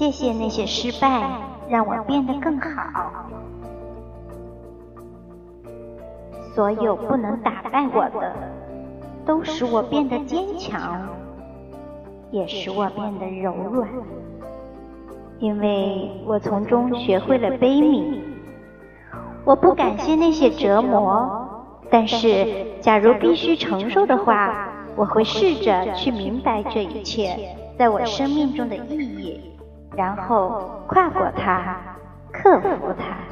谢谢那些失败，让我变得更好。所有不能打败我的，都使我变得坚强，也使我变得柔软。因为我从中学会了悲悯。我不感谢那些折磨，但是假如必须承受的话，我会试着去明白这一切在我生命中的意义，然后跨过它，克服它。